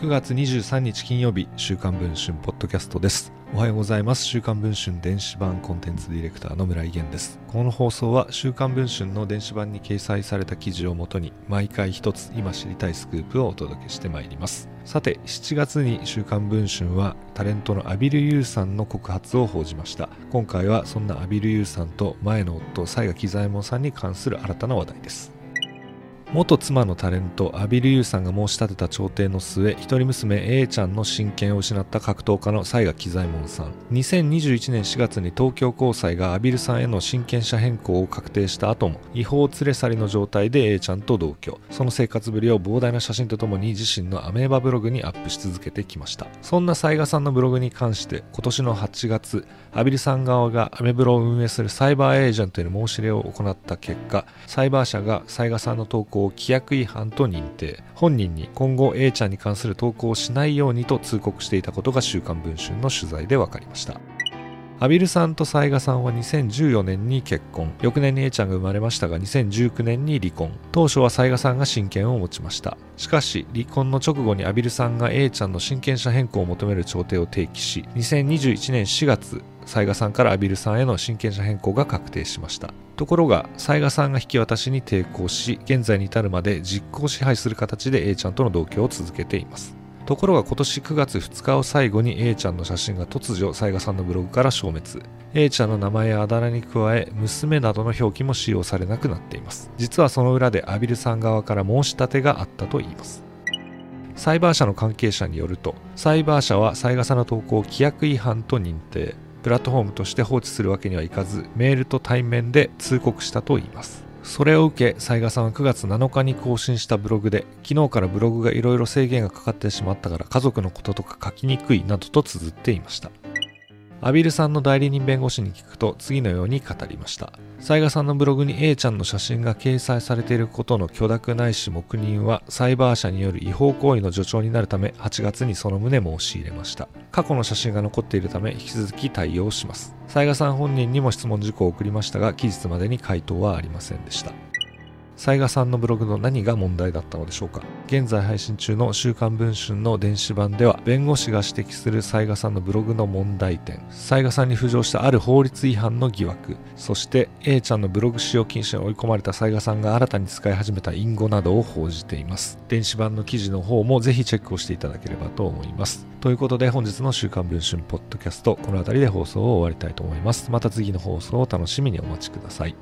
9月23日金曜日週刊文春ポッドキャストです。おはようございます。週刊文春電子版コンテンツディレクターの村井源です。この放送は週刊文春の電子版に掲載された記事をもとに毎回一つ今知りたいスクープをお届けしてまいります。さて7月に週刊文春はタレントのアビル・ユーさんの告発を報じました。今回はそんなアビル・ユーさんと前の夫西賀喜左衛門さんに関する新たな話題です。元妻のタレントアビル・ユーさんが申し立てた調停の末一人娘 A ちゃんの親権を失った格闘家の西賀喜左衛門さん。2021年4月に東京高裁がアビルさんへの親権者変更を確定した後も違法連れ去りの状態で A ちゃんと同居。その生活ぶりを膨大な写真とともに自身のアメーバブログにアップし続けてきました。そんな西賀さんのブログに関して今年の8月アビルさん側がアメブロを運営するサイバーエージェントへの申し入れを行った結果サイバー社が西賀さんの投稿を規約違反と認定。本人に今後 A ちゃんに関する投稿をしないようにと通告していたことが週刊文春の取材で分かりました。アビルさんとサイガさんは2014年に結婚。翌年に A ちゃんが生まれましたが2019年に離婚。当初はサイガさんが親権を持ちました。しかし離婚の直後にアビルさんが A ちゃんの親権者変更を求める調停を提起し2021年4月雑賀さんからアビルさんへの親権者変更が確定しました。ところが雑賀さんが引き渡しに抵抗し現在に至るまで実効支配する形で A ちゃんとの同居を続けています。ところが今年9月2日を最後に A ちゃんの写真が突如雑賀さんのブログから消滅。A ちゃんの名前やあだ名に加え娘などの表記も使用されなくなっています。実はその裏でアビルさん側から申し立てがあったといいます。サイバー社の関係者によるとサイバー社は雑賀さんの投稿を規約違反と認定。プラットフォームとして放置するわけにはいかずメールと対面で通告したといいます。それを受け雑賀さんは9月7日に更新したブログで昨日からブログがいろいろ制限がかかってしまったから家族のこととか書きにくいなどと綴っていました。アビルさんの代理人弁護士に聞くと次のように語りました。雑賀さんのブログに A ちゃんの写真が掲載されていることの許諾ないし黙認はサイバー社による違法行為の助長になるため8月にその旨申し入れました。過去の写真が残っているため引き続き対応します。雑賀さん本人にも質問事項を送りましたが期日までに回答はありませんでした。雑賀さんのブログの何が問題だったのでしょうか？現在配信中の週刊文春の電子版では弁護士が指摘する雑賀さんのブログの問題点雑賀さんに浮上したある法律違反の疑惑そして A ちゃんのブログ使用禁止に追い込まれた雑賀さんが新たに使い始めた隠語などを報じています。電子版の記事の方もぜひチェックをしていただければと思います。ということで本日の週刊文春ポッドキャストこの辺りで放送を終わりたいと思います。また次の放送を楽しみにお待ちください。